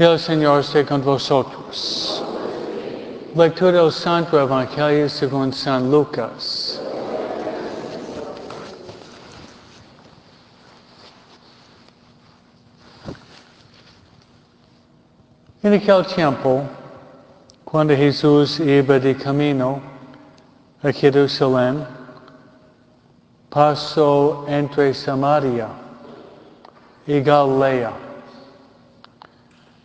El Señor esté con vosotros. Lectura del Santo Evangelio según San Lucas. En aquel tiempo, cuando Jesús iba de camino a Jerusalén, pasó entre Samaria y Galilea.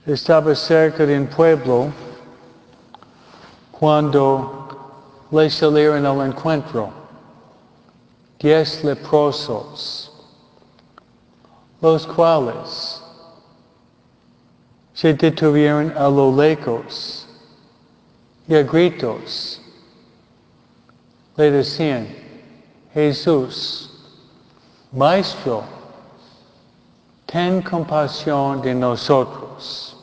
Estaba cerca de un pueblo cuando le salieron al encuentro diez leprosos, los cuales se detuvieron a lo lejos y a gritos le decían, Jesús, Maestro, ten compasión de nosotros.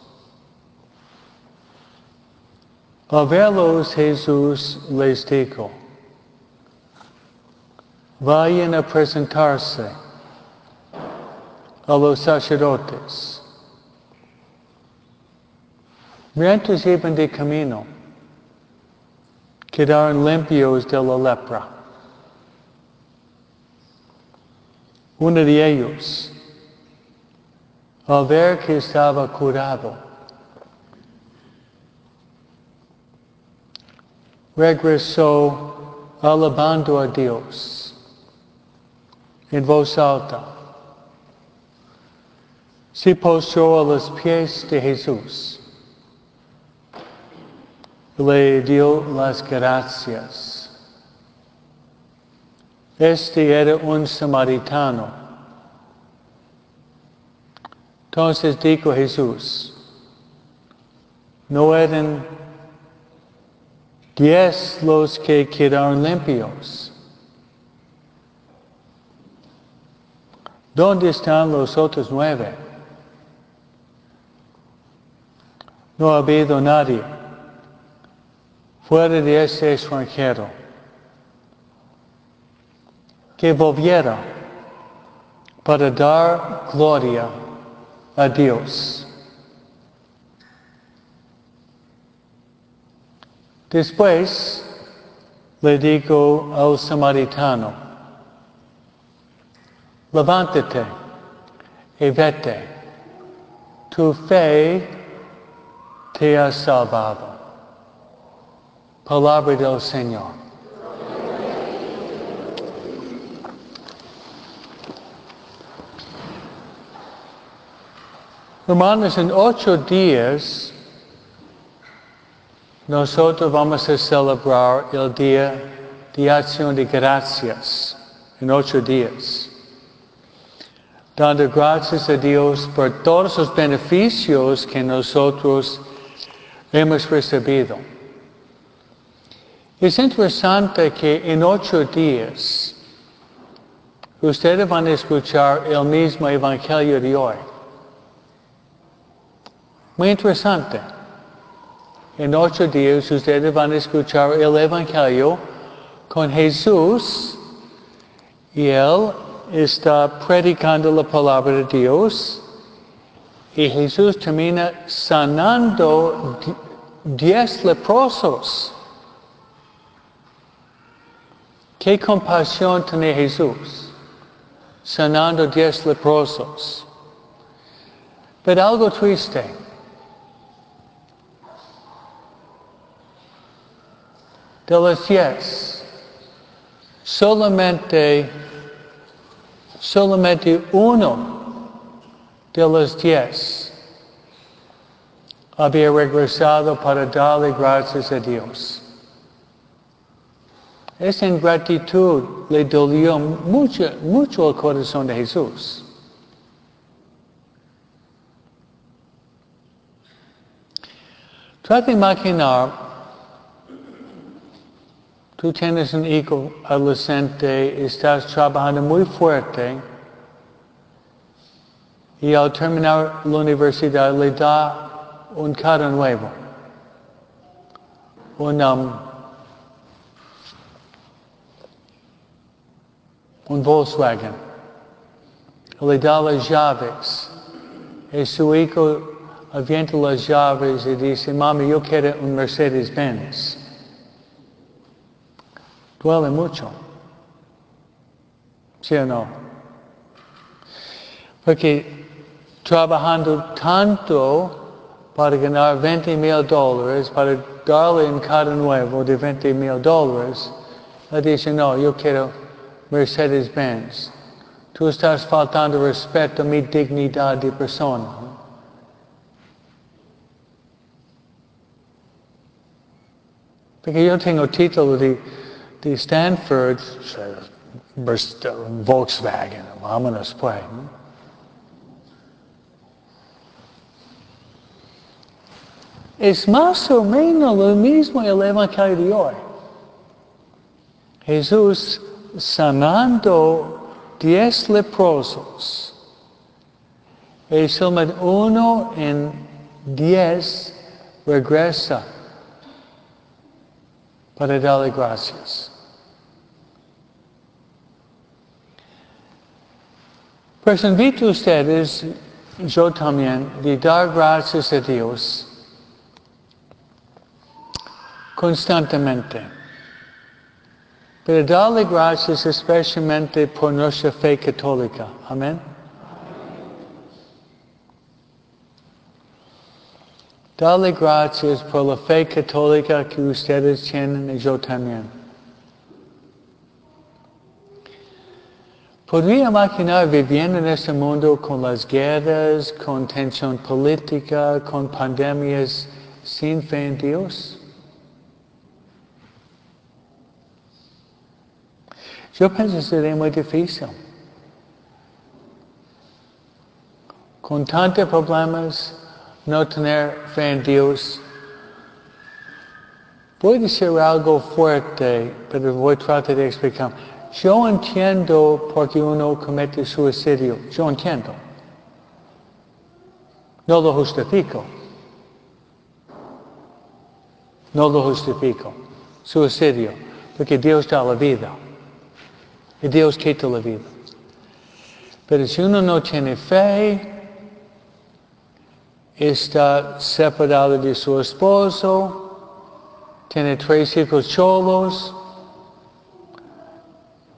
Al verlos Jesús les dijo, vayan a presentarse a los sacerdotes. Mientras iban de camino, quedaron limpios de la lepra. Uno de ellos, al ver que estaba curado, regresó alabando a Dios en voz alta. Se postró a los pies de Jesús. Le dio las gracias. Este era un samaritano. Entonces dijo Jesús, no eran diez los que quedaron limpios. ¿Dónde están los otros nueve? No ha habido nadie fuera de ese extranjero que volviera para dar gloria a Dios. Después le digo al samaritano, levántate y vete, tu fe te ha salvado. Palabra del Señor. Hermanos, en ocho días nosotros vamos a celebrar el Día de Acción de Gracias, en ocho días. Dando gracias a Dios por todos los beneficios que nosotros hemos recibido. Es interesante que en ocho días ustedes van a escuchar el mismo Evangelio de hoy. Muy interesante. En ocho días ustedes van a escuchar el Evangelio con Jesús y Él está predicando la palabra de Dios y Jesús termina sanando diez leprosos. ¿Qué compasión tiene Jesús? Sanando diez leprosos. Pero algo triste. De los diez, solamente, solamente uno de los diez había regresado para darle gracias a Dios. Esa ingratitud le dolió mucho, mucho al corazón de Jesús. Trata de imaginar, tú tienes un hijo adolescente, estás trabajando muy fuerte y al terminar la universidad le da un carro nuevo, un, um, un Volkswagen. Le da las llaves y su hijo avienta las llaves y dice, mami, yo quiero un Mercedes-Benz. Duele mucho. ¿Sí o no? Porque trabajando tanto para ganar 20 mil dólares, para darle en cada nuevo de 20 mil dólares, le dice, no, yo quiero Mercedes-Benz. Tú estás faltando respeto a mi dignidad de persona. Porque yo tengo título de, de Stanford, Volkswagen, vámonos pues. ¿no? Es más o menos lo mismo el Evangelio de hoy. Jesús sanando diez leprosos. Y solamente uno en diez regresa para darle gracias. Pues invito a ustedes, yo también, de dar gracias a Dios constantemente. Pero darle gracias especialmente por nuestra fe católica. Amén. Darle gracias por la fe católica que ustedes tienen y yo también. Podría imaginar viviendo en este mundo con las guerras, con tensión política, con pandemias, sin fe en Dios? Yo pienso que sería muy difícil. Con tantos problemas, no tener fe en Dios. Voy a decir algo fuerte, pero voy a tratar de explicar. Yo entiendo por qué uno comete suicidio. Yo entiendo. No lo justifico. No lo justifico. Suicidio. Porque Dios da la vida. Y Dios quita la vida. Pero si uno no tiene fe, está separado de su esposo, tiene tres hijos cholos,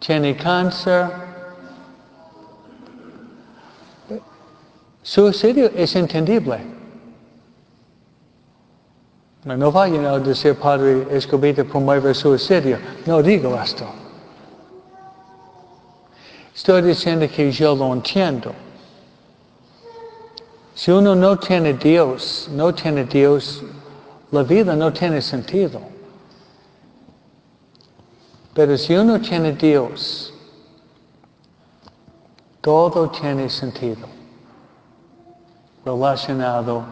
tiene cáncer. Suicidio es entendible. No vayan a decir, Padre Escobita promueve suicidio. No digo esto. Estoy diciendo que yo lo entiendo. Si uno no tiene Dios, no tiene Dios, la vida no tiene sentido. Pero si uno tiene Dios, todo tiene sentido relacionado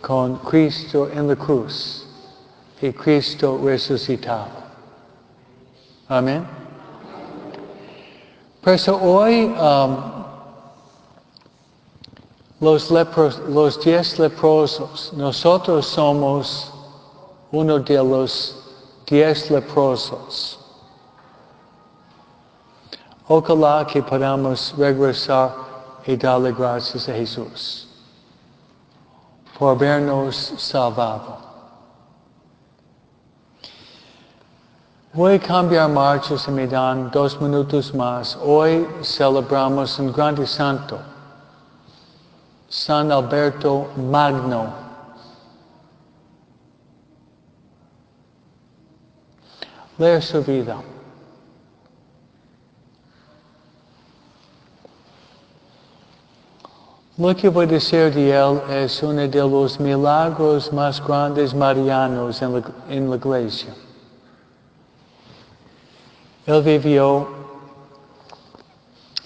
con Cristo en la cruz y Cristo resucitado. Amén. Por eso hoy um, los, diez leprosos, nosotros somos uno de los diez leprosos. Ojalá que podamos regresar y darle gracias a Jesús por habernos salvado. Voy a cambiar marchas y me dan dos minutos más. Hoy celebramos un grande santo, San Alberto Magno. Lea su vida. Lo que voy a decir de él es uno de los milagros más grandes marianos en la, en la iglesia. Él vivió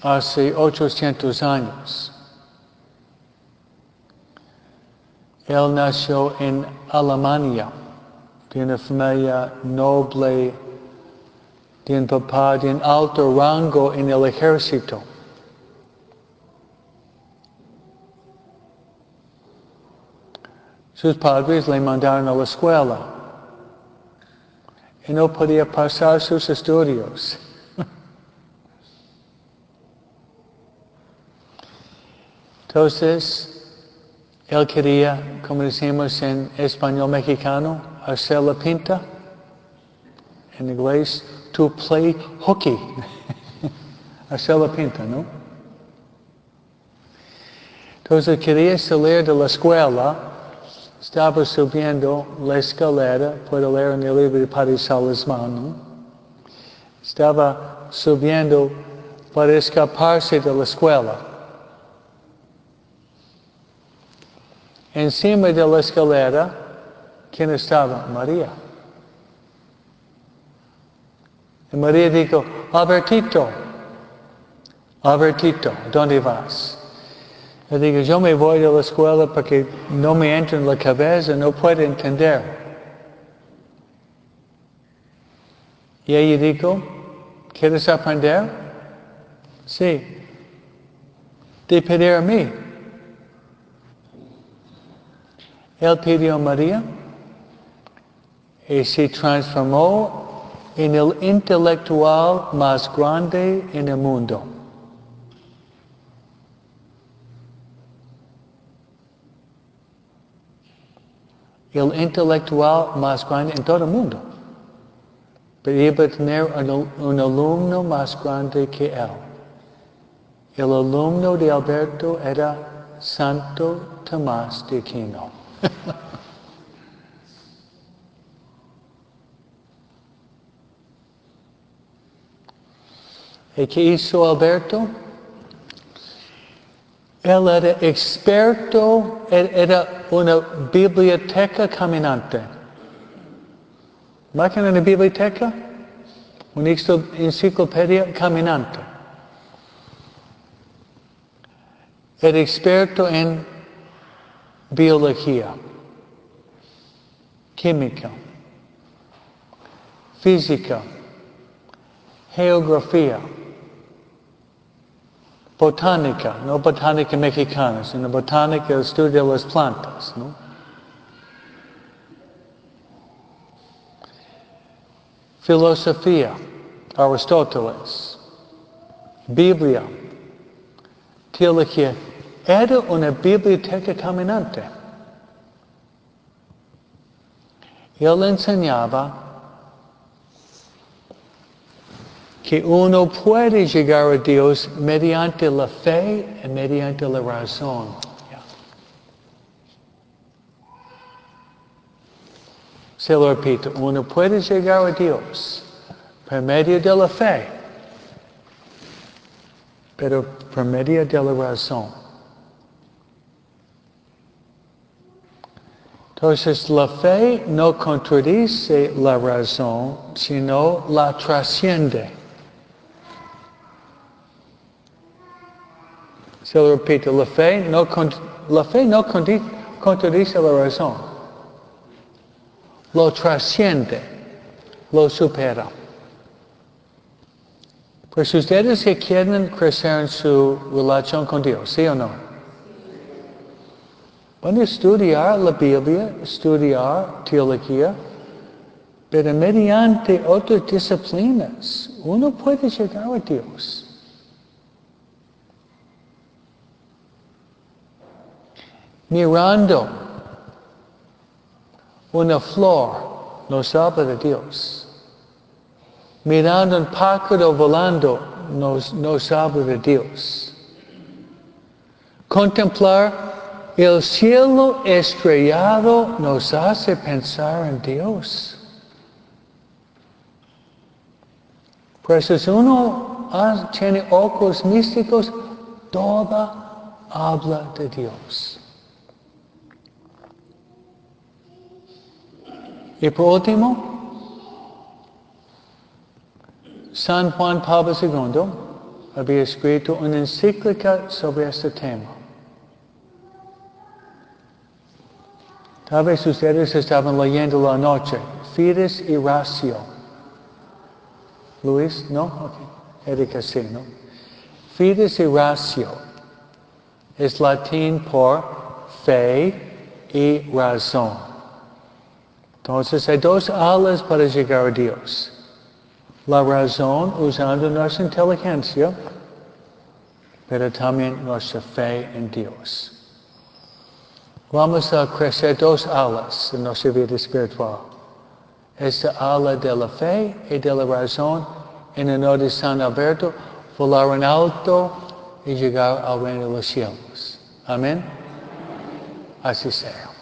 hace 800 años. Él nació en Alemania, de una familia noble, de un papá de alto rango en el ejército. Sus padres le mandaron a la escuela y no podía pasar sus estudios. Entonces, él quería, como decimos en español mexicano, hacer la pinta. En inglés, to play hockey. hacer la pinta, ¿no? Entonces quería salir de la escuela, estaba subiendo la escalera, puedo leer en el libro de Padre Salismán, ¿no? Estaba subiendo para escaparse de la escuela. Encima de la escalera, ¿quién estaba? María. Y María dijo, Albertito, Albertito, ¿dónde vas? Yo digo, yo me voy de la escuela porque no me entra en la cabeza, no puedo entender. Y ella dijo, ¿quieres aprender? Sí. De pedir a mí. Él pidió a María y se transformó en el intelectual más grande en el mundo. El intelectual más grande en todo el mundo. Pero iba a tener un, un alumno más grande que él. El alumno de Alberto era Santo Tomás de Aquino. ¿Y qué hizo Alberto? Él era experto, era una biblioteca caminante. ¿Máquina una biblioteca? Una enciclopedia caminante. Era experto en biología, química, física, geografía, botánica, no botánica mexicana, sino botánica, de las plantas, ¿no? Filosofía, Aristóteles, Biblia, teología, era una biblioteca caminante. Él enseñaba que uno puede llegar a Dios mediante la fe y mediante la razón. Se lo repito, uno puede llegar a Dios por medio de la fe, pero por medio de la razón. Entonces la fe no contradice la razón, sino la trasciende. Se lo repito, la fe no, la fe no contradice la razón. Lo trasciende, lo supera. Pues ustedes que quieren crecer en su relación con Dios, ¿sí o no? Van estudiar la Biblia, estudiar teología, pero mediante otras disciplinas uno puede llegar a Dios. Mirando una flor, nos habla de Dios. Mirando un pájaro volando, nos, nos habla de Dios. Contemplar el cielo estrellado nos hace pensar en Dios. Pues si uno tiene ojos místicos, toda habla de Dios. Y por último, San Juan Pablo II había escrito una encíclica sobre este tema. Tal vez ustedes estaban leyendo la noche, Fides y Ratio. Luis, ¿no? Okay. Erika sí, ¿no? Fides y Ratio es latín por fe y razón. Entonces hay dos alas para llegar a Dios. La razón usando nuestra inteligencia, pero también nuestra fe en Dios. Vamos a crecer dos alas en nuestra vida espiritual. Esta ala de la fe y de la razón en honor de San Alberto, volar en alto y llegar al reino de los cielos. Amén. Así sea.